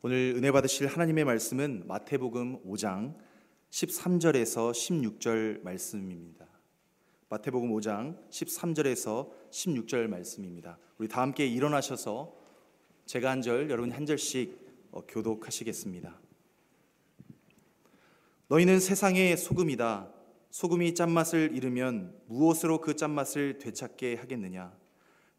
오늘 은혜 받으실 하나님의 말씀은 마태복음 5장 13절에서 16절 말씀입니다. 마태복음 5장 13절에서 16절 말씀입니다. 우리 다 함께 일어나셔서 제가 한 절, 여러분 한 절씩 어, 교독하시겠습니다. 너희는 세상의 소금이다. 소금이 짠맛을 잃으면 무엇으로 그 짠맛을 되찾게 하겠느냐?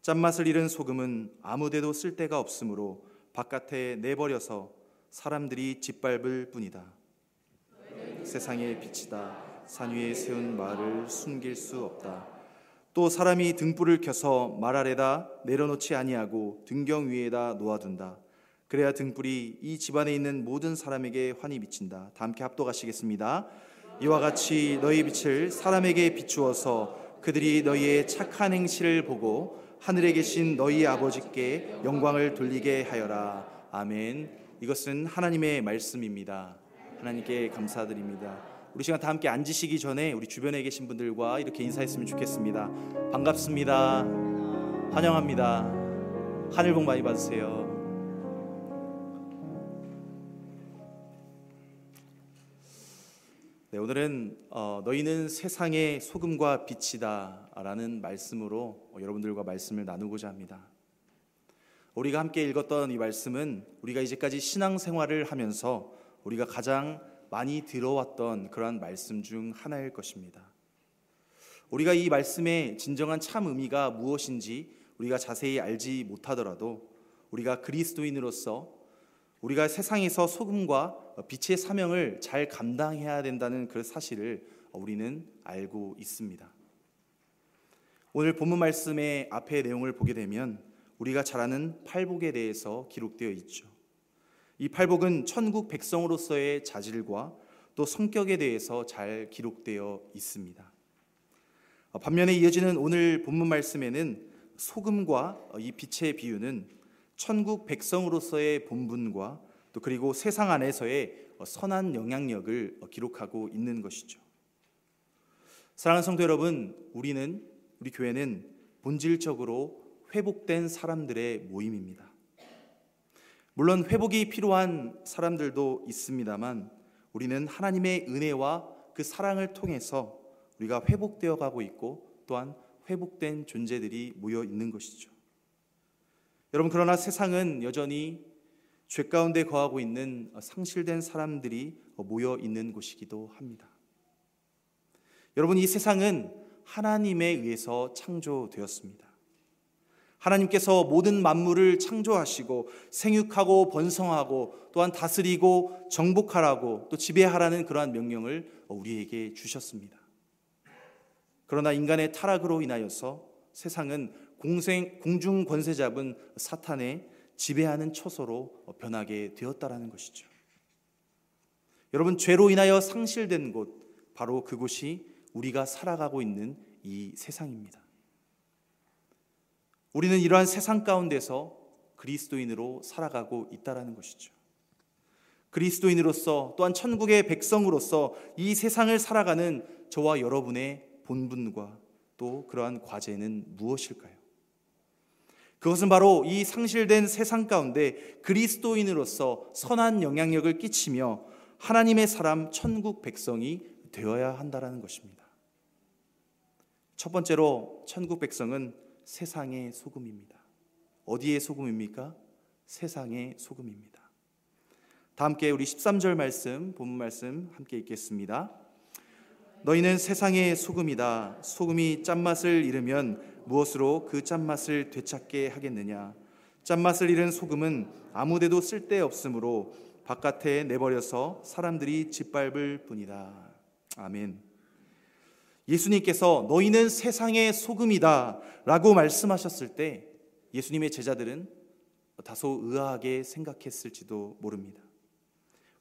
짠맛을 잃은 소금은 아무데도 쓸 데가 없으므로 바깥에 내버려서 사람들이 짓밟을 뿐이다. 세상의 빛이다. 산 위에 세운 말을 숨길 수 없다. 또 사람이 등불을 켜서 말 아래다 내려놓지 아니하고 등경 위에다 놓아둔다. 그래야 등불이 이 집안에 있는 모든 사람에게 환히 비친다. 다 함께 합독하시겠습니다. 이와 같이 너희 빛을 사람에게 비추어서 그들이 너희의 착한 행실을 보고 하늘에 계신 너희 아버지께 영광을 돌리게 하여라. 아멘. 이것은 하나님의 말씀입니다. 하나님께 감사드립니다. 우리 시간 다 함께 앉으시기 전에 우리 주변에 계신 분들과 이렇게 인사했으면 좋겠습니다. 반갑습니다. 환영합니다. 하늘 복 많이 받으세요. 네, 오늘은 어, 너희는 세상의 소금과 빛이다라는 말씀으로 어, 여러분들과 말씀을 나누고자 합니다. 우리가 함께 읽었던 이 말씀은 우리가 이제까지 신앙생활을 하면서 우리가 가장 많이 들어왔던 그러한 말씀 중 하나일 것입니다. 우리가 이 말씀의 진정한 참 의미가 무엇인지 우리가 자세히 알지 못하더라도 우리가 그리스도인으로서 우리가 세상에서 소금과 빛의 사명을 잘 감당해야 된다는 그 사실을 우리는 알고 있습니다. 오늘 본문 말씀의 앞의 내용을 보게 되면 우리가 잘 아는 팔복에 대해서 기록되어 있죠. 이 팔복은 천국 백성으로서의 자질과 또 성격에 대해서 잘 기록되어 있습니다. 반면에 이어지는 오늘 본문 말씀에는 소금과 이 빛의 비유는 천국 백성으로서의 본분과 또 그리고 세상 안에서의 선한 영향력을 기록하고 있는 것이죠. 사랑하는 성도 여러분, 우리는 우리 교회는 본질적으로 회복된 사람들의 모임입니다. 물론 회복이 필요한 사람들도 있습니다만 우리는 하나님의 은혜와 그 사랑을 통해서 우리가 회복되어 가고 있고 또한 회복된 존재들이 모여 있는 것이죠. 여러분 그러나 세상은 여전히 죄 가운데 거하고 있는 상실된 사람들이 모여 있는 곳이기도 합니다. 여러분 이 세상은 하나님에 의해서 창조되었습니다. 하나님께서 모든 만물을 창조하시고 생육하고 번성하고 또한 다스리고 정복하라고 또 지배하라는 그러한 명령을 우리에게 주셨습니다. 그러나 인간의 타락으로 인하여서 세상은 공생, 공중 권세 잡은 사탄의 지배하는 처소로 변하게 되었다라는 것이죠. 여러분 죄로 인하여 상실된 곳 바로 그곳이 우리가 살아가고 있는 이 세상입니다. 우리는 이러한 세상 가운데서 그리스도인으로 살아가고 있다라는 것이죠. 그리스도인으로서 또한 천국의 백성으로서 이 세상을 살아가는 저와 여러분의 본분과 또 그러한 과제는 무엇일까요? 그것은 바로 이 상실된 세상 가운데 그리스도인으로서 선한 영향력을 끼치며 하나님의 사람 천국 백성이 되어야 한다라는 것입니다. 첫 번째로 천국 백성은 세상의 소금입니다. 어디의 소금입니까? 세상의 소금입니다. 다 함께 우리 13절 말씀, 본문 말씀 함께 읽겠습니다. 너희는 세상의 소금이다. 소금이 짠맛을 잃으면 무엇으로 그 짠맛을 되찾게 하겠느냐? 짠맛을 잃은 소금은 아무데도 쓸데없으므로 바깥에 내버려서 사람들이 짓밟을 뿐이다. 아멘. 예수님께서 너희는 세상의 소금이다 라고 말씀하셨을 때 예수님의 제자들은 다소 의아하게 생각했을지도 모릅니다.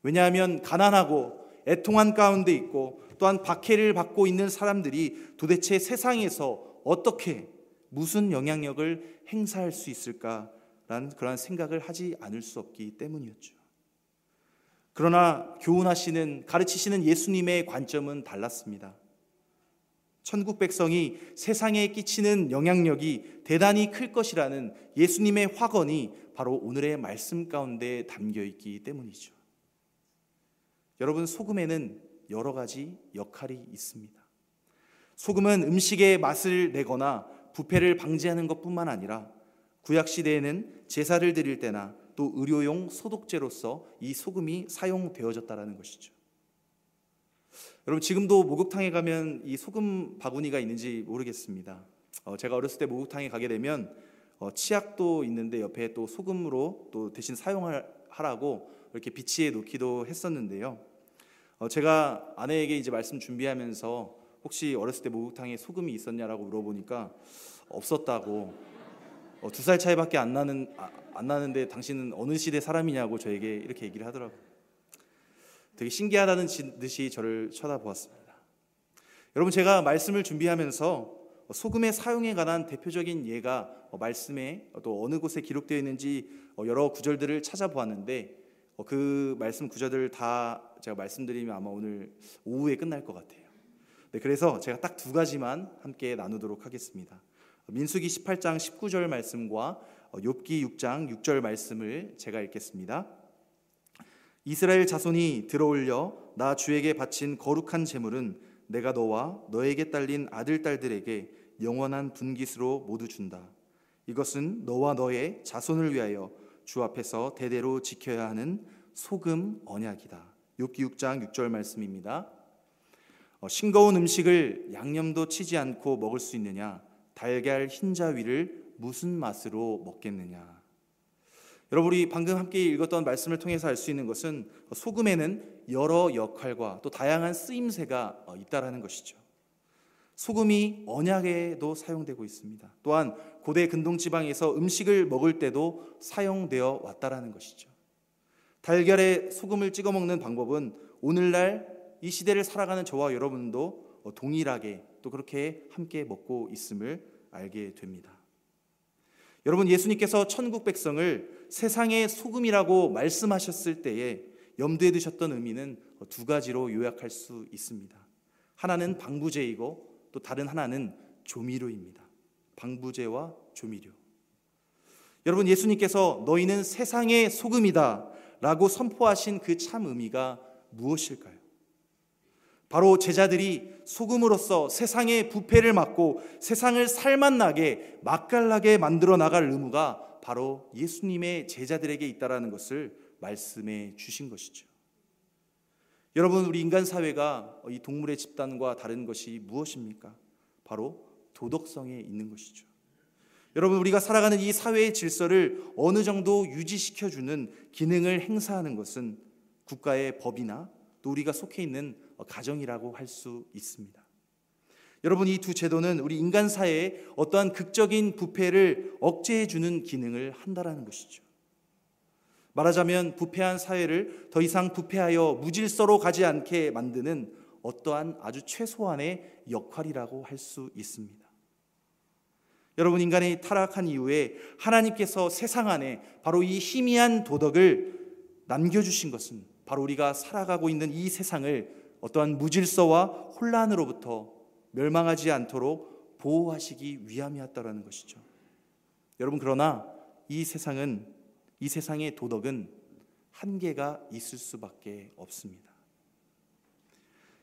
왜냐하면 가난하고 애통한 가운데 있고 또한 박해를 받고 있는 사람들이 도대체 세상에서 어떻게 무슨 영향력을 행사할 수 있을까라는 그런 생각을 하지 않을 수 없기 때문이었죠. 그러나 교훈하시는 가르치시는 예수님의 관점은 달랐습니다. 천국 백성이 세상에 끼치는 영향력이 대단히 클 것이라는 예수님의 확언이 바로 오늘의 말씀 가운데 담겨 있기 때문이죠. 여러분 소금에는 여러 가지 역할이 있습니다. 소금은 음식의 맛을 내거나 부패를 방지하는 것뿐만 아니라 구약 시대에는 제사를 드릴 때나 또 의료용 소독제로서 이 소금이 사용되어졌다라는 것이죠. 여러분 지금도 목욕탕에 가면 이 소금 바구니가 있는지 모르겠습니다. 어, 제가 어렸을 때 목욕탕에 가게 되면 어, 치약도 있는데 옆에 또 소금으로 또 대신 사용하라고 이렇게 비치해 놓기도 했었는데요. 어, 제가 아내에게 이제 말씀 준비하면서 혹시 어렸을 때 목욕탕에 소금이 있었냐라고 물어보니까 없었다고 어, 두살 차이밖에 안 나는 아, 안 나는데 당신은 어느 시대 사람이냐고 저에게 이렇게 얘기를 하더라고요. 되게 신기하다는 듯이 저를 쳐다보았습니다. 여러분 제가 말씀을 준비하면서 소금의 사용에 관한 대표적인 예가 말씀에 또 어느 곳에 기록되어 있는지 여러 구절들을 찾아보았는데 그 말씀 구절들 다 제가 말씀드리면 아마 오늘 오후에 끝날 것 같아요. 네, 그래서 제가 딱 두 가지만 함께 나누도록 하겠습니다. 민수기 18장 19절 말씀과 욥기 6장 6절 말씀을 제가 읽겠습니다. 이스라엘 자손이 들어올려 나 주에게 바친 거룩한 제물은 내가 너와 너에게 딸린 아들 딸들에게 영원한 분깃으로 모두 준다. 이것은 너와 너의 자손을 위하여 주 앞에서 대대로 지켜야 하는 소금 언약이다. 욥기 6장 6절 말씀입니다. 어, 싱거운 음식을 양념도 치지 않고 먹을 수 있느냐? 달걀 흰자 위를 무슨 맛으로 먹겠느냐? 여러분 우리 방금 함께 읽었던 말씀을 통해서 알 수 있는 것은 소금에는 여러 역할과 또 다양한 쓰임새가 어, 있다라는 것이죠. 소금이 언약에도 사용되고 있습니다. 또한 고대 근동 지방에서 음식을 먹을 때도 사용되어 왔다라는 것이죠. 달걀에 소금을 찍어 먹는 방법은 오늘날 이 시대를 살아가는 저와 여러분도 어, 동일하게 또 그렇게 함께 먹고 있음을 알게 됩니다. 여러분 예수님께서 천국 백성을 세상의 소금이라고 말씀하셨을 때에 염두에 두셨던 의미는 두 가지로 요약할 수 있습니다. 하나는 방부제이고 또 다른 하나는 조미료입니다. 방부제와 조미료. 여러분 예수님께서 너희는 세상의 소금이다라고 선포하신 그 참 의미가 무엇일까요? 바로 제자들이 소금으로서 세상의 부패를 막고 세상을 살맛나게 맛깔나게 만들어 나갈 의무가 바로 예수님의 제자들에게 있다라는 것을 말씀해 주신 것이죠. 여러분 우리 인간 사회가 이 동물의 집단과 다른 것이 무엇입니까? 바로 도덕성에 있는 것이죠. 여러분 우리가 살아가는 이 사회의 질서를 어느 정도 유지시켜 주는 기능을 행사하는 것은 국가의 법이나 또 우리가 속해 있는 가정이라고 할 수 있습니다. 여러분 이 두 제도는 우리 인간 사회에 어떠한 극적인 부패를 억제해 주는 기능을 한다라는 것이죠. 말하자면 부패한 사회를 더 이상 부패하여 무질서로 가지 않게 만드는 어떠한 아주 최소한의 역할이라고 할 수 있습니다. 여러분 인간이 타락한 이후에 하나님께서 세상 안에 바로 이 희미한 도덕을 남겨주신 것은 바로 우리가 살아가고 있는 이 세상을 어떠한 무질서와 혼란으로부터 멸망하지 않도록 보호하시기 위함이었다라는 것이죠. 여러분 그러나 이 세상은 이 세상의 도덕은 한계가 있을 수밖에 없습니다.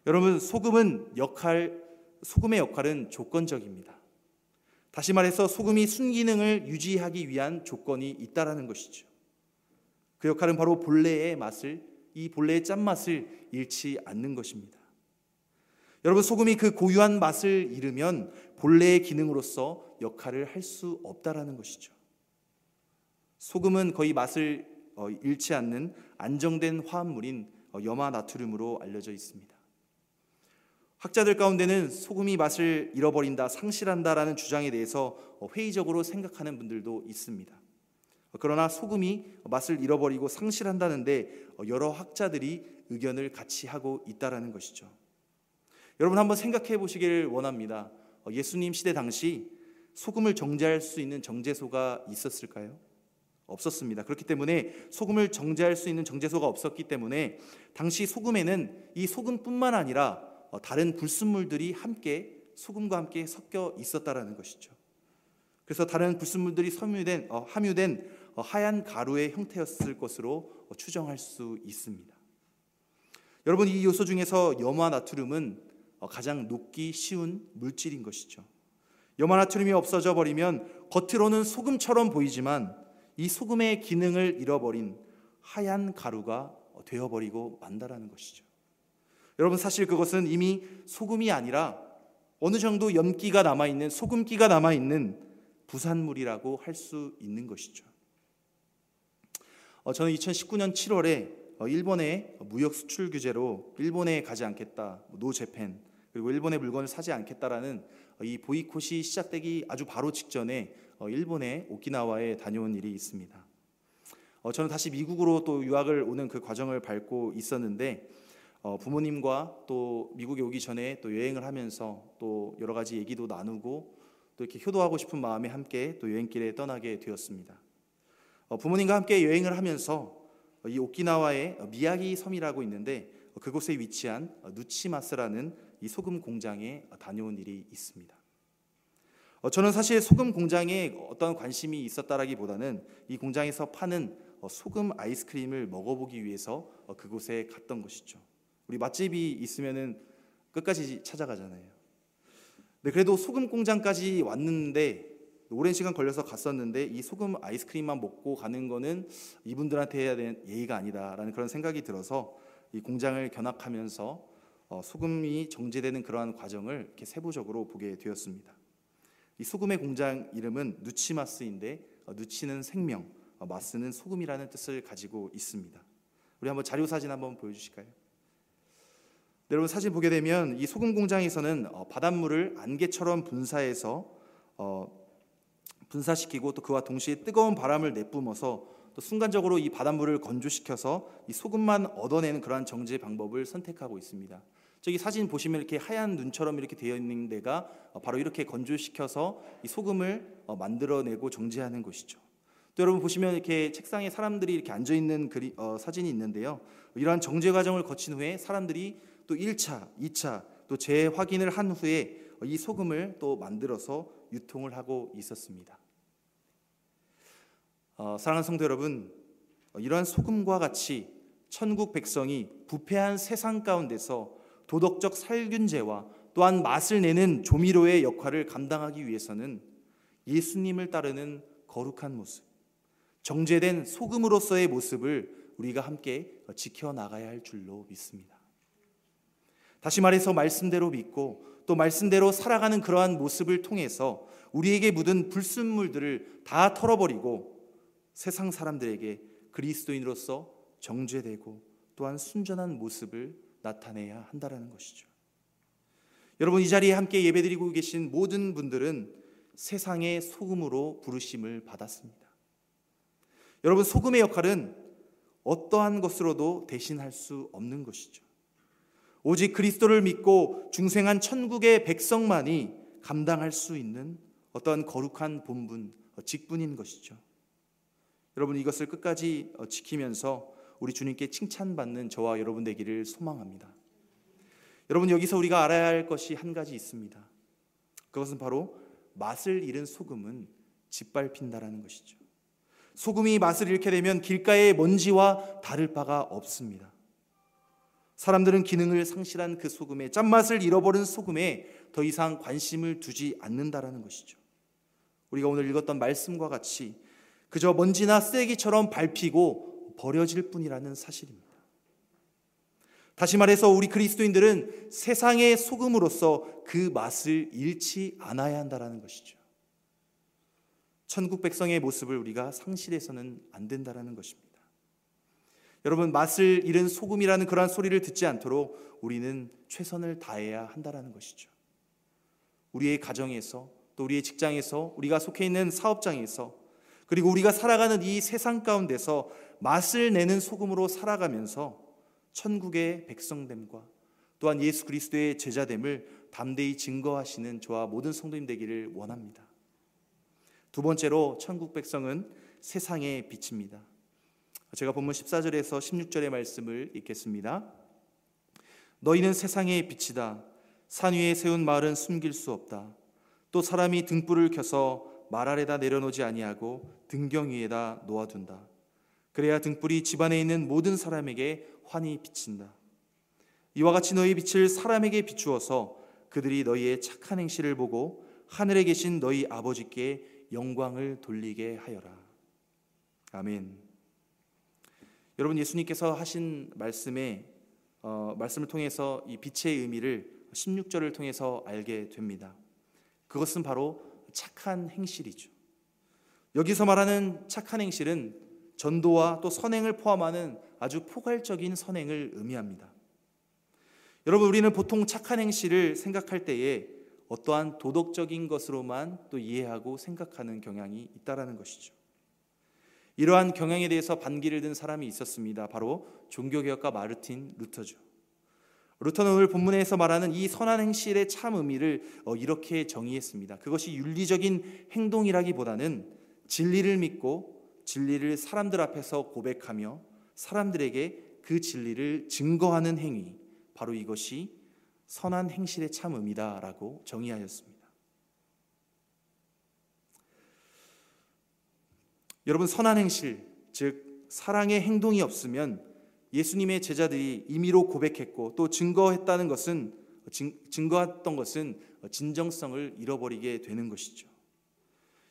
여러분 소금은 역할 소금의 역할은 조건적입니다. 다시 말해서 소금이 순기능을 유지하기 위한 조건이 있다라는 것이죠. 그 역할은 바로 본래의 맛을 이 본래의 짠맛을 잃지 않는 것입니다. 여러분 소금이 그 고유한 맛을 잃으면 본래의 기능으로서 역할을 할 수 없다라는 것이죠. 소금은 거의 맛을 어, 잃지 않는 안정된 화합물인 어, 염화 나트륨으로 알려져 있습니다. 학자들 가운데는 소금이 맛을 잃어버린다, 상실한다라는 주장에 대해서 어, 회의적으로 생각하는 분들도 있습니다. 그러나 소금이 맛을 잃어버리고 상실한다는데 여러 학자들이 의견을 같이 하고 있다라는 것이죠. 여러분 한번 생각해 보시기를 원합니다. 예수님 시대 당시 소금을 정제할 수 있는 정제소가 있었을까요? 없었습니다. 그렇기 때문에 소금을 정제할 수 있는 정제소가 없었기 때문에 당시 소금에는 이 소금뿐만 아니라 다른 불순물들이 함께 소금과 함께 섞여 있었다라는 것이죠. 그래서 다른 불순물들이 섬유된 어, 함유된 하얀 가루의 형태였을 것으로 추정할 수 있습니다. 여러분 이 요소 중에서 염화 나트륨은 가장 녹기 쉬운 물질인 것이죠. 염화 나트륨이 없어져 버리면 겉으로는 소금처럼 보이지만 이 소금의 기능을 잃어버린 하얀 가루가 되어버리고 만다라는 것이죠. 여러분 사실 그것은 이미 소금이 아니라 어느 정도 염기가 남아 있는 소금기가 남아 있는 부산물이라고 할 수 있는 것이죠. 어, 저는 2019년 7월에 어, 일본의 무역 수출 규제로 일본에 가지 않겠다, 뭐노 재팬 그리고 일본의 물건을 사지 않겠다라는 어, 이 보이콧이 시작되기 아주 바로 직전에 일본의 오키나와에 다녀온 일이 있습니다. 저는 다시 미국으로 또 유학을 오는 그 과정을 밟고 있었는데 부모님과 또 미국에 오기 전에 또 여행을 하면서 또 여러 가지 얘기도 나누고 또 이렇게 효도하고 싶은 마음에 함께 또 여행길에 떠나게 되었습니다. 어, 부모님과 함께 여행을 하면서 이 오키나와의 미야기 섬이라고 있는데 그곳에 위치한 누치마스라는 이 소금 공장에 다녀온 일이 있습니다. 어, 저는 사실 소금 공장에 어떤 관심이 있었다라기보다는 이 공장에서 파는 어, 소금 아이스크림을 먹어보기 위해서 그곳에 갔던 것이죠. 우리 맛집이 있으면은 끝까지 찾아가잖아요. 네, 그래도 소금 공장까지 왔는데 오랜 시간 걸려서 갔었는데 이 소금 아이스크림만 먹고 가는 거는 이분들한테 해야 되는 예의가 아니다라는 그런 생각이 들어서 이 공장을 견학하면서 어, 소금이 정제되는 그러한 과정을 이렇게 세부적으로 보게 되었습니다. 이 소금의 공장 이름은 누치마스인데 어, 누치는 생명, 어, 마스는 소금이라는 뜻을 가지고 있습니다. 우리 한번 자료 사진 한번 보여주실까요? 네, 여러분 사진 보게 되면 이 소금 공장에서는 어, 바닷물을 안개처럼 분사해서 어, 분사시키고 또 그와 동시에 뜨거운 바람을 내뿜어서 또 순간적으로 이 바닷물을 건조시켜서 이 소금만 얻어내는 그러한 정제 방법을 선택하고 있습니다. 저기 사진 보시면 이렇게 하얀 눈처럼 이렇게 되어 있는 데가 어, 바로 이렇게 건조시켜서 이 소금을 만들어내고 정제하는 곳이죠. 또 여러분 보시면 이렇게 책상에 사람들이 이렇게 앉아 있는 그리, 어, 사진이 있는데요. 이러한 정제 과정을 거친 후에 사람들이 또 1차, 2차 또 재확인을 한 후에 이 소금을 또 만들어서 유통을 하고 있었습니다. 어, 사랑하는 성도 여러분, 이러한 소금과 같이 천국 백성이 부패한 세상 가운데서 도덕적 살균제와 또한 맛을 내는 조미료의 역할을 감당하기 위해서는 예수님을 따르는 거룩한 모습, 정제된 소금으로서의 모습을 우리가 함께 지켜나가야 할 줄로 믿습니다. 다시 말해서 말씀대로 믿고 또 말씀대로 살아가는 그러한 모습을 통해서 우리에게 묻은 불순물들을 다 털어버리고 세상 사람들에게 그리스도인으로서 정죄되고 또한 순전한 모습을 나타내야 한다라는 것이죠. 여러분 이 자리에 함께 예배드리고 계신 모든 분들은 세상의 소금으로 부르심을 받았습니다. 여러분 소금의 역할은 어떠한 것으로도 대신할 수 없는 것이죠. 오직 그리스도를 믿고 중생한 천국의 백성만이 감당할 수 있는 어떠한 거룩한 본분, 어, 직분인 것이죠. 여러분 이것을 끝까지 어, 지키면서 우리 주님께 칭찬받는 저와 여러분 되기를 소망합니다. 여러분 여기서 우리가 알아야 할 것이 한 가지 있습니다. 그것은 바로 맛을 잃은 소금은 짓밟힌다라는 것이죠. 소금이 맛을 잃게 되면 길가의 먼지와 다를 바가 없습니다. 사람들은 기능을 상실한 그 소금에 짠맛을 잃어버린 소금에 더 이상 관심을 두지 않는다라는 것이죠. 우리가 오늘 읽었던 말씀과 같이 그저 먼지나 쓰레기처럼 밟히고 버려질 뿐이라는 사실입니다. 다시 말해서 우리 그리스도인들은 세상의 소금으로서 그 맛을 잃지 않아야 한다라는 것이죠. 천국 백성의 모습을 우리가 상실해서는 안 된다라는 것입니다. 여러분 맛을 잃은 소금이라는 그러한 소리를 듣지 않도록 우리는 최선을 다해야 한다라는 것이죠. 우리의 가정에서 또 우리의 직장에서 우리가 속해 있는 사업장에서 그리고 우리가 살아가는 이 세상 가운데서 맛을 내는 소금으로 살아가면서 천국의 백성됨과 또한 예수 그리스도의 제자됨을 담대히 증거하시는 저와 모든 성도님 되기를 원합니다. 두 번째로 천국 백성은 세상의 빛입니다. 제가 본문 14절에서 16절의 말씀을 읽겠습니다. 너희는 세상의 빛이다. 산 위에 세운 마을은 숨길 수 없다. 또 사람이 등불을 켜서 말 아래다 내려놓지 아니하고 등경 위에다 놓아둔다. 그래야 등불이 집안에 있는 모든 사람에게 환히 비친다. 이와 같이 너희 빛을 사람에게 비추어서 그들이 너희의 착한 행실을 보고 하늘에 계신 너희 아버지께 영광을 돌리게 하여라. 아멘. 여러분 예수님께서 하신 말씀에 어, 말씀을 통해서 이 빛의 의미를 16절을 통해서 알게 됩니다. 그것은 바로 착한 행실이죠. 여기서 말하는 착한 행실은 전도와 또 선행을 포함하는 아주 포괄적인 선행을 의미합니다. 여러분 우리는 보통 착한 행실을 생각할 때에 어떠한 도덕적인 것으로만 또 이해하고 생각하는 경향이 있다라는 것이죠. 이러한 경향에 대해서 반기를 든 사람이 있었습니다. 바로 종교개혁가 마르틴 루터죠. 루터는 오늘 본문에서 말하는 이 선한 행실의 참 의미를 어, 이렇게 정의했습니다. 그것이 윤리적인 행동이라기보다는 진리를 믿고 진리를 사람들 앞에서 고백하며 사람들에게 그 진리를 증거하는 행위, 바로 이것이 선한 행실의 참 의미다라고 정의하였습니다. 여러분 선한 행실, 즉 사랑의 행동이 없으면 예수님의 제자들이 임의로 고백했고 또 증거했다는 것은 증거했던 것은 진정성을 잃어버리게 되는 것이죠.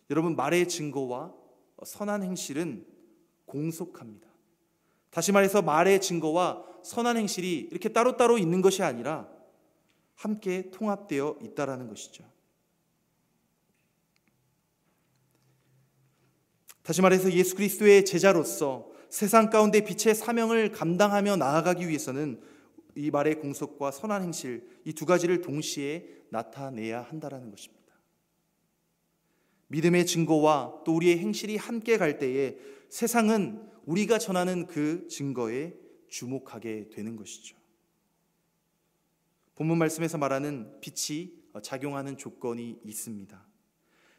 여러분 말의 증거와 선한 행실은 공속합니다. 다시 말해서 말의 증거와 선한 행실이 이렇게 따로따로 있는 것이 아니라 함께 통합되어 있다라는 것이죠. 다시 말해서 예수 그리스도의 제자로서 세상 가운데 빛의 사명을 감당하며 나아가기 위해서는 이 말의 공속과 선한 행실 이 두 가지를 동시에 나타내야 한다라는 것입니다. 믿음의 증거와 또 우리의 행실이 함께 갈 때에 세상은 우리가 전하는 그 증거에 주목하게 되는 것이죠. 본문 말씀에서 말하는 빛이 작용하는 조건이 있습니다.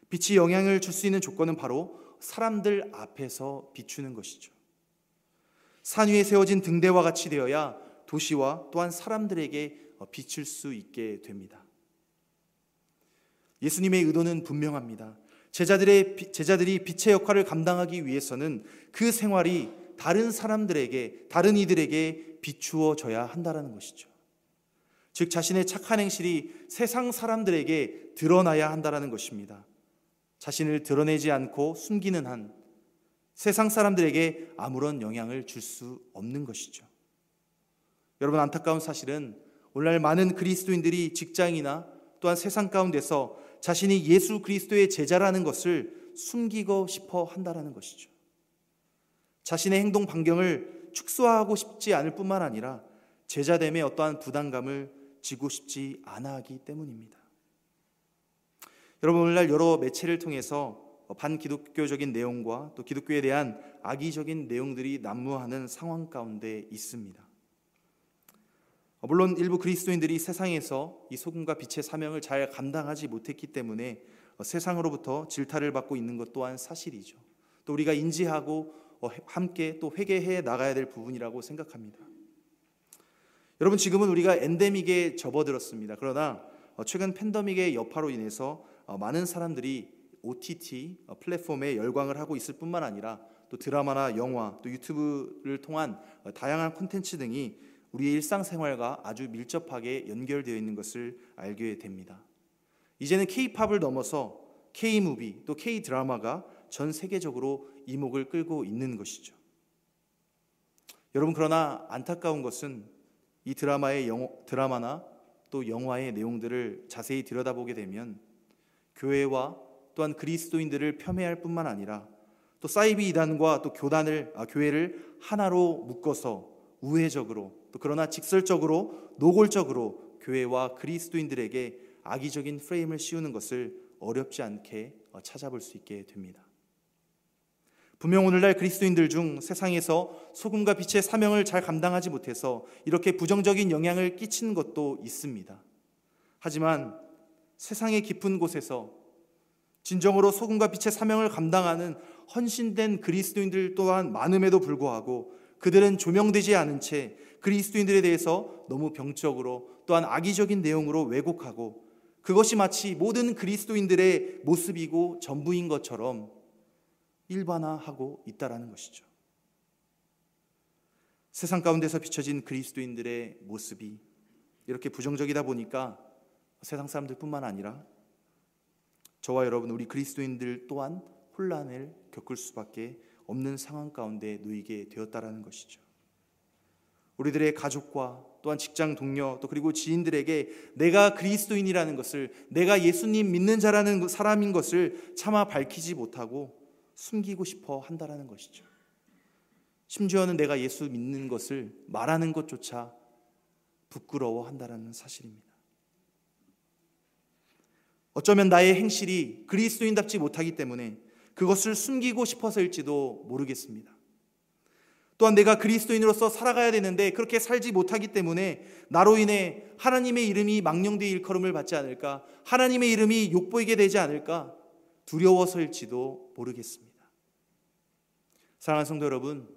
빛이 영향을 줄 수 있는 조건은 바로 사람들 앞에서 비추는 것이죠. 산 위에 세워진 등대와 같이 되어야 도시와 또한 사람들에게 비출 수 있게 됩니다. 예수님의 의도는 분명합니다. 제자들의 제자들이 빛의 역할을 감당하기 위해서는 그 생활이 다른 사람들에게 다른 이들에게 비추어져야 한다라는 것이죠. 즉 자신의 착한 행실이 세상 사람들에게 드러나야 한다라는 것입니다. 자신을 드러내지 않고 숨기는 한 세상 사람들에게 아무런 영향을 줄 수 없는 것이죠. 여러분 안타까운 사실은 오늘날 많은 그리스도인들이 직장이나 또한 세상 가운데서 자신이 예수 그리스도의 제자라는 것을 숨기고 싶어 한다라는 것이죠. 자신의 행동 반경을 축소하고 싶지 않을 뿐만 아니라 제자됨에 어떠한 부담감을 지고 싶지 않아 하기 때문입니다. 여러분 오늘날 여러 매체를 통해서 반기독교적인 내용과 또 기독교에 대한 악의적인 내용들이 난무하는 상황 가운데 있습니다. 물론 일부 그리스도인들이 세상에서 이 소금과 빛의 사명을 잘 감당하지 못했기 때문에 세상으로부터 질타를 받고 있는 것 또한 사실이죠. 또 우리가 인지하고 함께 또 회개해 나가야 될 부분이라고 생각합니다. 여러분 지금은 우리가 엔데믹에 접어들었습니다. 그러나 최근 팬데믹의 여파로 인해서 많은 사람들이 OTT 플랫폼에 열광을 하고 있을 뿐만 아니라 또 드라마나 영화 또 유튜브를 통한 다양한 콘텐츠 등이 우리의 일상생활과 아주 밀접하게 연결되어 있는 것을 알게 됩니다. 이제는 K-팝을 넘어서 K-무비 또 K-드라마가 전 세계적으로 이목을 끌고 있는 것이죠. 여러분 그러나 안타까운 것은 이 드라마의 영, 드라마나 또 영화의 내용들을 자세히 들여다보게 되면 교회와 또한 그리스도인들을 폄훼할 뿐만 아니라 또 사이비 이단과 또 교단을 아, 교회를 하나로 묶어서 우회적으로 또 그러나 직설적으로 노골적으로 교회와 그리스도인들에게 악의적인 프레임을 씌우는 것을 어렵지 않게 어, 찾아볼 수 있게 됩니다. 분명 오늘날 그리스도인들 중 세상에서 소금과 빛의 사명을 잘 감당하지 못해서 이렇게 부정적인 영향을 끼치는 것도 있습니다. 하지만 세상의 깊은 곳에서 진정으로 소금과 빛의 사명을 감당하는 헌신된 그리스도인들 또한 많음에도 불구하고 그들은 조명되지 않은 채 그리스도인들에 대해서 너무 병적으로 또한 악의적인 내용으로 왜곡하고 그것이 마치 모든 그리스도인들의 모습이고 전부인 것처럼 일반화하고 있다라는 것이죠. 세상 가운데서 비춰진 그리스도인들의 모습이 이렇게 부정적이다 보니까 세상 사람들뿐만 아니라 저와 여러분 우리 그리스도인들 또한 혼란을 겪을 수밖에 없는 상황 가운데 놓이게 되었다라는 것이죠. 우리들의 가족과 또한 직장 동료 또 그리고 지인들에게 내가 그리스도인이라는 것을 내가 예수님 믿는 자라는 사람인 것을 차마 밝히지 못하고 숨기고 싶어 한다라는 것이죠. 심지어는 내가 예수 믿는 것을 말하는 것조차 부끄러워 한다라는 사실입니다. 어쩌면 나의 행실이 그리스도인답지 못하기 때문에 그것을 숨기고 싶어서일지도 모르겠습니다. 또한 내가 그리스도인으로서 살아가야 되는데 그렇게 살지 못하기 때문에 나로 인해 하나님의 이름이 망령되이 일컬음을 받지 않을까? 하나님의 이름이 욕보이게 되지 않을까? 두려워서일지도 모르겠습니다. 사랑하는 성도 여러분,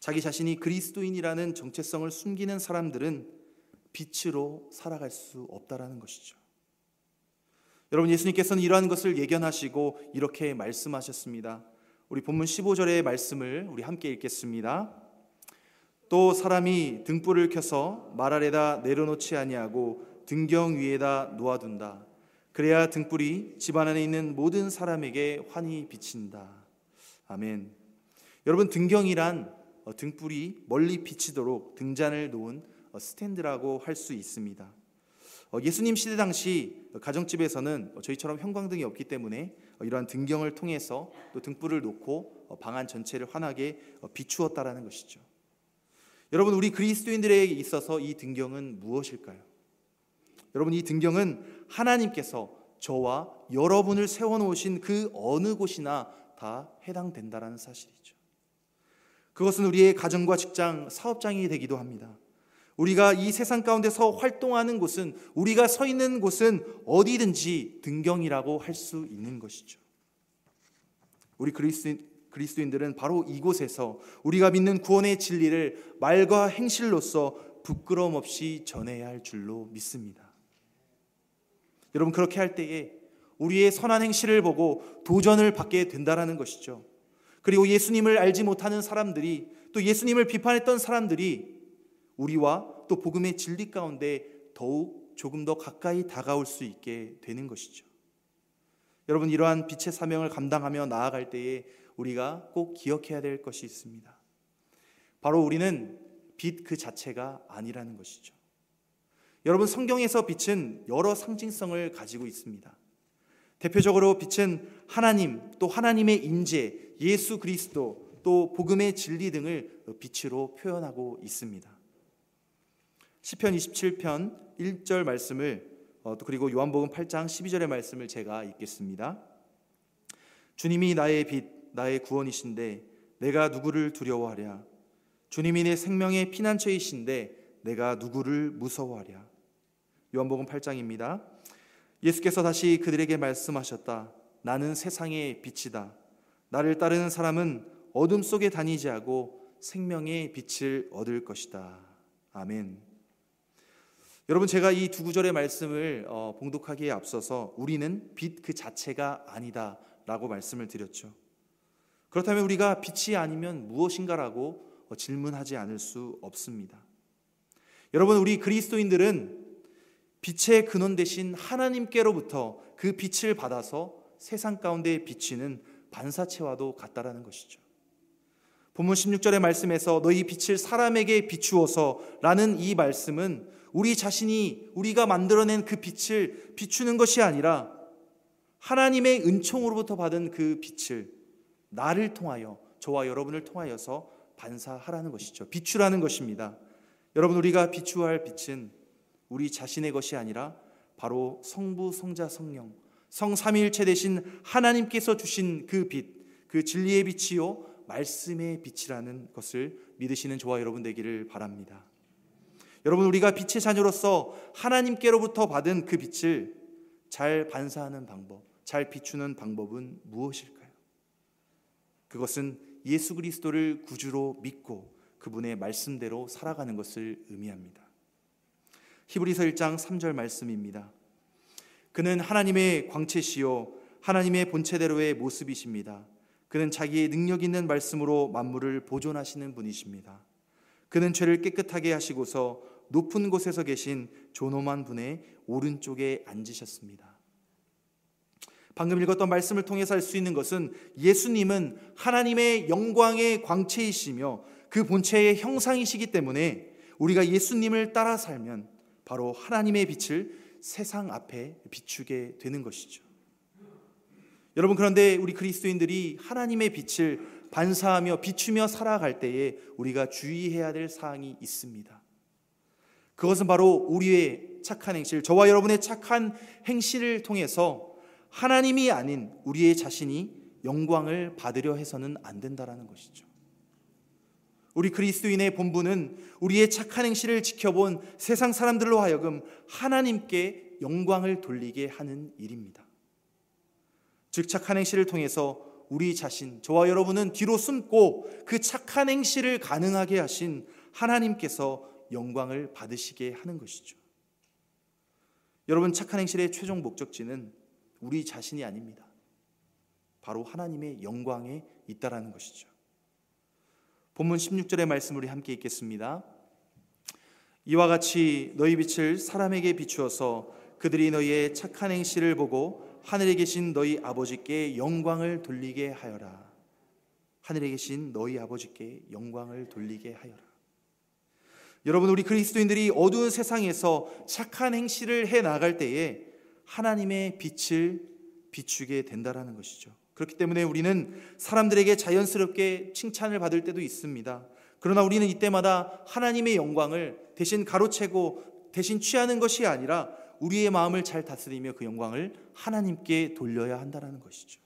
자기 자신이 그리스도인이라는 정체성을 숨기는 사람들은 빛으로 살아갈 수 없다라는 것이죠. 여러분 예수님께서는 이러한 것을 예견하시고 이렇게 말씀하셨습니다. 우리 본문 15절의 말씀을 우리 함께 읽겠습니다. 또 사람이 등불을 켜서 말 아래다 내려놓지 아니하고 등경 위에다 놓아둔다. 그래야 등불이 집안 안에 있는 모든 사람에게 환히 비친다. 아멘. 여러분 등경이란 어, 등불이 멀리 비치도록 등잔을 놓은 어, 스탠드라고 할 수 있습니다. 어, 예수님 시대 당시 가정집에서는 저희처럼 형광등이 없기 때문에 이러한 등경을 통해서 또 등불을 놓고 방안 전체를 환하게 비추었다라는 것이죠. 여러분 우리 그리스도인들에게 있어서 이 등경은 무엇일까요? 여러분 이 등경은 하나님께서 저와 여러분을 세워 놓으신 그 어느 곳이나 다 해당된다라는 사실이죠. 그것은 우리의 가정과 직장, 사업장이 되기도 합니다. 우리가 이 세상 가운데서 활동하는 곳은 우리가 서 있는 곳은 어디든지 등경이라고 할 수 있는 것이죠. 우리 그리스도인, 그리스도인 들은 바로 이곳에서 우리가 믿는 구원의 진리를 말과 행실로서 부끄러움 없이 전해야 할 줄로 믿습니다. 여러분 그렇게 할 때에 우리의 선한 행실을 보고 도전을 받게 된다라는 것이죠. 그리고 예수님을 알지 못하는 사람들이 또 예수님을 비판했던 사람들이 우리와 또 복음의 진리 가운데 더욱 조금 더 가까이 다가올 수 있게 되는 것이죠. 여러분 이러한 빛의 사명을 감당하며 나아갈 때에 우리가 꼭 기억해야 될 것이 있습니다. 바로 우리는 빛 그 자체가 아니라는 것이죠. 여러분 성경에서 빛은 여러 상징성을 가지고 있습니다. 대표적으로 빛은 하나님 또 하나님의 임재, 예수 그리스도 또 복음의 진리 등을 빛으로 표현하고 있습니다. 시편 27편 1절 말씀을 어, 또 그리고 요한복음 8장 12절의 말씀을 제가 읽겠습니다. 주님이 나의 빛, 나의 구원이신데 내가 누구를 두려워하랴? 주님이 내 생명의 피난처이신데 내가 누구를 무서워하랴? 요한복음 8장입니다. 예수께서 다시 그들에게 말씀하셨다. 나는 세상의 빛이다. 나를 따르는 사람은 어둠 속에 다니지 않고 생명의 빛을 얻을 것이다. 아멘. 여러분 제가 이 두 구절의 말씀을 어, 봉독하기에 앞서서 우리는 빛 그 자체가 아니다라고 말씀을 드렸죠. 그렇다면 우리가 빛이 아니면 무엇인가라고 어, 질문하지 않을 수 없습니다. 여러분 우리 그리스도인들은 빛의 근원 대신 하나님께로부터 그 빛을 받아서 세상 가운데 비치는 반사체와도 같다라는 것이죠. 본문 16절의 말씀에서 너희 빛을 사람에게 비추어서라는 이 말씀은 우리 자신이 우리가 만들어낸 그 빛을 비추는 것이 아니라 하나님의 은총으로부터 받은 그 빛을 나를 통하여 저와 여러분을 통하여서 반사하라는 것이죠. 비추라는 것입니다. 여러분 우리가 비추어야 할 빛은 우리 자신의 것이 아니라 바로 성부, 성자, 성령, 성삼위일체 대신 하나님께서 주신 그 빛, 그 진리의 빛이요 말씀의 빛이라는 것을 믿으시는 저와 여러분 되기를 바랍니다. 여러분 우리가 빛의 자녀로서 하나님께로부터 받은 그 빛을 잘 반사하는 방법, 잘 비추는 방법은 무엇일까요? 그것은 예수 그리스도를 구주로 믿고 그분의 말씀대로 살아가는 것을 의미합니다. 히브리서 1장 3절 말씀입니다. 그는 하나님의 광채시요 하나님의 본체대로의 모습이십니다. 그는 자기의 능력 있는 말씀으로 만물을 보존하시는 분이십니다. 그는 죄를 깨끗하게 하시고서 높은 곳에서 계신 존엄한 분의 오른쪽에 앉으셨습니다. 방금 읽었던 말씀을 통해서 알 수 있는 것은 예수님은 하나님의 영광의 광채이시며 그 본체의 형상이시기 때문에 우리가 예수님을 따라 살면 바로 하나님의 빛을 세상 앞에 비추게 되는 것이죠. 여러분 그런데 우리 그리스도인들이 하나님의 빛을 반사하며 비추며 살아갈 때에 우리가 주의해야 될 사항이 있습니다. 그것은 바로 우리의 착한 행실, 저와 여러분의 착한 행실을 통해서 하나님이 아닌 우리의 자신이 영광을 받으려 해서는 안 된다라는 것이죠. 우리 그리스도인의 본분은 우리의 착한 행실을 지켜본 세상 사람들로 하여금 하나님께 영광을 돌리게 하는 일입니다. 즉 착한 행실을 통해서 우리 자신, 저와 여러분은 뒤로 숨고 그 착한 행실을 가능하게 하신 하나님께서 영광을 받으시게 하는 것이죠. 여러분 착한 행실의 최종 목적지는 우리 자신이 아닙니다. 바로 하나님의 영광에 있다라는 것이죠. 본문 16절의 말씀 우리 함께 읽겠습니다. 이와 같이 너희 빛을 사람에게 비추어서 그들이 너희의 착한 행실을 보고 하늘에 계신 너희 아버지께 영광을 돌리게 하여라. 하늘에 계신 너희 아버지께 영광을 돌리게 하여라. 여러분 우리 그리스도인들이 어두운 세상에서 착한 행실을 해 나갈 때에 하나님의 빛을 비추게 된다라는 것이죠. 그렇기 때문에 우리는 사람들에게 자연스럽게 칭찬을 받을 때도 있습니다. 그러나 우리는 이때마다 하나님의 영광을 대신 가로채고 대신 취하는 것이 아니라 우리의 마음을 잘 다스리며 그 영광을 하나님께 돌려야 한다는 것이죠.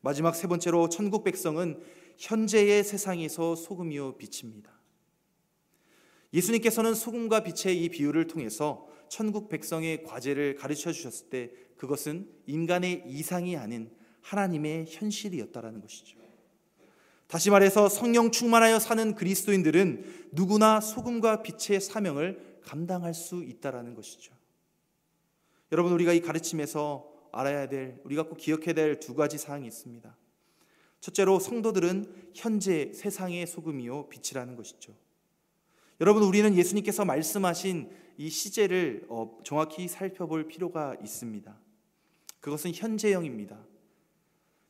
마지막 세 번째로 천국 백성은 현재의 세상에서 소금이요 빛입니다. 예수님께서는 소금과 빛의 이 비유를 통해서 천국 백성의 과제를 가르쳐 주셨을 때 그것은 인간의 이상이 아닌 하나님의 현실이었다라는 것이죠. 다시 말해서 성령 충만하여 사는 그리스도인들은 누구나 소금과 빛의 사명을 감당할 수 있다라는 것이죠. 여러분 우리가 이 가르침에서 알아야 될 우리가 꼭 기억해야 될 두 가지 사항이 있습니다. 첫째로 성도들은 현재 세상의 소금이요 빛이라는 것이죠. 여러분 우리는 예수님께서 말씀하신 이 시제를 어, 정확히 살펴볼 필요가 있습니다. 그것은 현재형입니다.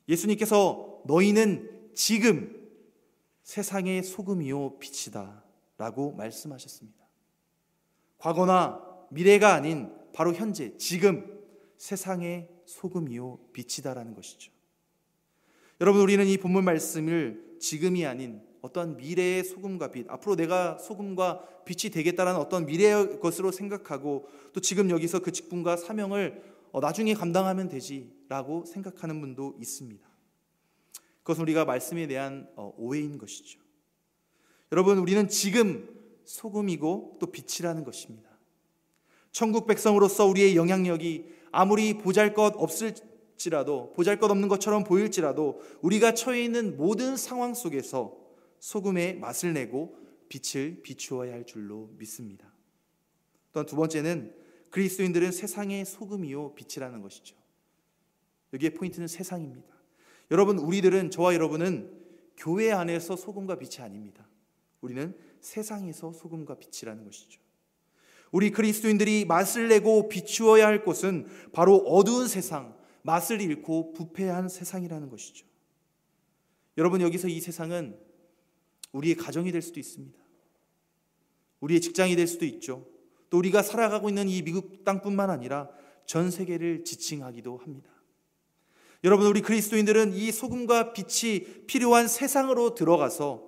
예수님께서 너희는 지금 세상의 소금이요 빛이다라고 말씀하셨습니다. 과거나 미래가 아닌 바로 현재, 지금 세상의 소금이요 빛이다라는 것이죠. 여러분 우리는 이 본문 말씀을 지금이 아닌 어떤 미래의 소금과 빛, 앞으로 내가 소금과 빛이 되겠다라는 어떤 미래의 것으로 생각하고 또 지금 여기서 그 직분과 사명을 어, 나중에 감당하면 되지라고 생각하는 분도 있습니다. 그것은 우리가 말씀에 대한 어, 오해인 것이죠. 여러분 우리는 지금 소금이고 또 빛이라는 것입니다. 천국 백성으로서 우리의 영향력이 아무리 보잘 것 없을지라도 보잘 것 없는 것처럼 보일지라도 우리가 처해 있는 모든 상황 속에서 소금의 맛을 내고 빛을 비추어야 할 줄로 믿습니다. 또한 두 번째는 그리스도인들은 세상의 소금이요 빛이라는 것이죠. 여기에 포인트는 세상입니다. 여러분 우리들은 저와 여러분은 교회 안에서 소금과 빛이 아닙니다. 우리는 세상에서 소금과 빛이라는 것이죠. 우리 그리스도인들이 맛을 내고 비추어야 할 곳은 바로 어두운 세상, 맛을 잃고 부패한 세상이라는 것이죠. 여러분 여기서 이 세상은 우리의 가정이 될 수도 있습니다. 우리의 직장이 될 수도 있죠. 또 우리가 살아가고 있는 이 미국 땅뿐만 아니라 전 세계를 지칭하기도 합니다. 여러분 우리 그리스도인들은 이 소금과 빛이 필요한 세상으로 들어가서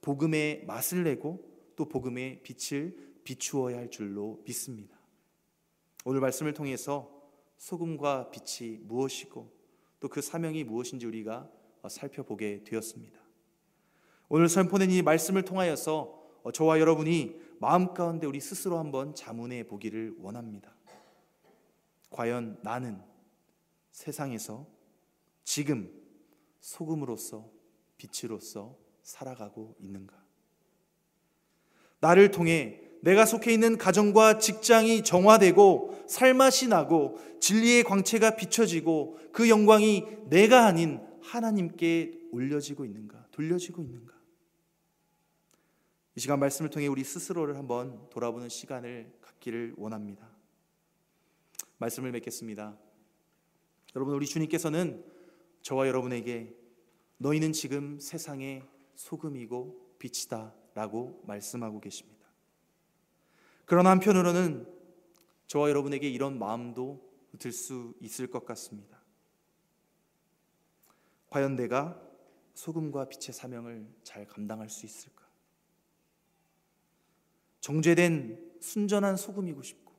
복음의 맛을 내고 또 복음의 빛을 비추어야 할 줄로 믿습니다. 오늘 말씀을 통해서 소금과 빛이 무엇이고 또 그 사명이 무엇인지 우리가 살펴보게 되었습니다. 오늘 선포된 이 말씀을 통하여서 저와 여러분이 마음 가운데 우리 스스로 한번 자문해 보기를 원합니다. 과연 나는 세상에서 지금 소금으로서 빛으로서 살아가고 있는가? 나를 통해 내가 속해 있는 가정과 직장이 정화되고 살맛이 나고 진리의 광채가 비춰지고 그 영광이 내가 아닌 하나님께 올려지고 있는가, 돌려지고 있는가? 이 시간 말씀을 통해 우리 스스로를 한번 돌아보는 시간을 갖기를 원합니다. 말씀을 맺겠습니다. 여러분, 우리 주님께서는 저와 여러분에게 너희는 지금 세상의 소금이고 빛이다 라고 말씀하고 계십니다. 그러나 한편으로는 저와 여러분에게 이런 마음도 들 수 있을 것 같습니다. 과연 내가 소금과 빛의 사명을 잘 감당할 수 있을까? 정죄된 순전한 소금이고 싶고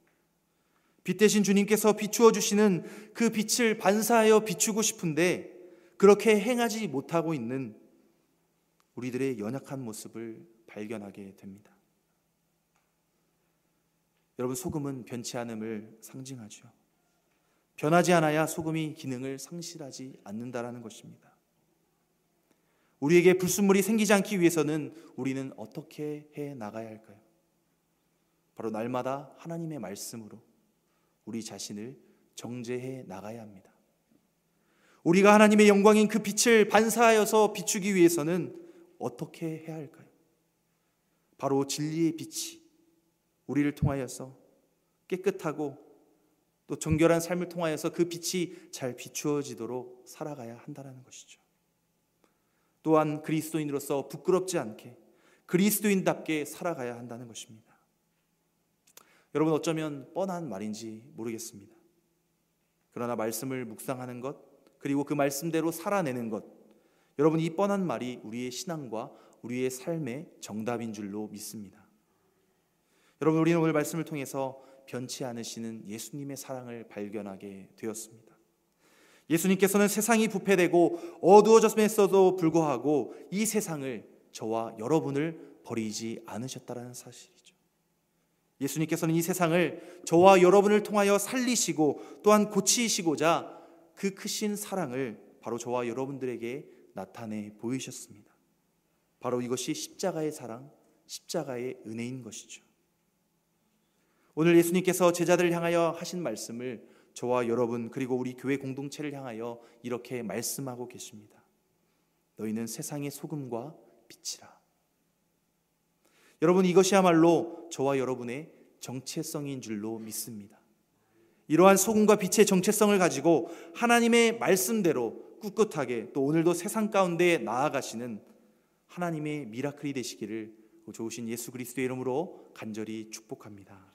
빛 대신 주님께서 비추어 주시는 그 빛을 반사하여 비추고 싶은데 그렇게 행하지 못하고 있는 우리들의 연약한 모습을 발견하게 됩니다. 여러분 소금은 변치 않음을 상징하죠. 변하지 않아야 소금이 기능을 상실하지 않는다라는 것입니다. 우리에게 불순물이 생기지 않기 위해서는 우리는 어떻게 해 나가야 할까요? 바로 날마다 하나님의 말씀으로 우리 자신을 정죄해 나가야 합니다. 우리가 하나님의 영광인 그 빛을 반사하여서 비추기 위해서는 어떻게 해야 할까요? 바로 진리의 빛이 우리를 통하여서 깨끗하고 또 정결한 삶을 통하여서 그 빛이 잘 비추어지도록 살아가야 한다는 것이죠. 또한 그리스도인으로서 부끄럽지 않게 그리스도인답게 살아가야 한다는 것입니다. 여러분 어쩌면 뻔한 말인지 모르겠습니다. 그러나 말씀을 묵상하는 것 그리고 그 말씀대로 살아내는 것 여러분 이 뻔한 말이 우리의 신앙과 우리의 삶의 정답인 줄로 믿습니다. 여러분 우리는 오늘 말씀을 통해서 변치 않으시는 예수님의 사랑을 발견하게 되었습니다. 예수님께서는 세상이 부패되고 어두워졌음에도 불구하고 이 세상을 저와 여러분을 버리지 않으셨다라는 사실이죠. 예수님께서는 이 세상을 저와 여러분을 통하여 살리시고 또한 고치시고자 그 크신 사랑을 바로 저와 여러분들에게 나타내 보이셨습니다. 바로 이것이 십자가의 사랑, 십자가의 은혜인 것이죠. 오늘 예수님께서 제자들을 향하여 하신 말씀을 저와 여러분 그리고 우리 교회 공동체를 향하여 이렇게 말씀하고 계십니다. 너희는 세상의 소금과 빛이라. 여러분 이것이야말로 저와 여러분의 정체성인 줄로 믿습니다. 이러한 소금과 빛의 정체성을 가지고 하나님의 말씀대로 꿋꿋하게 또 오늘도 세상 가운데 나아가시는 하나님의 미라클이 되시기를 좋으신 예수 그리스도의 이름으로 간절히 축복합니다.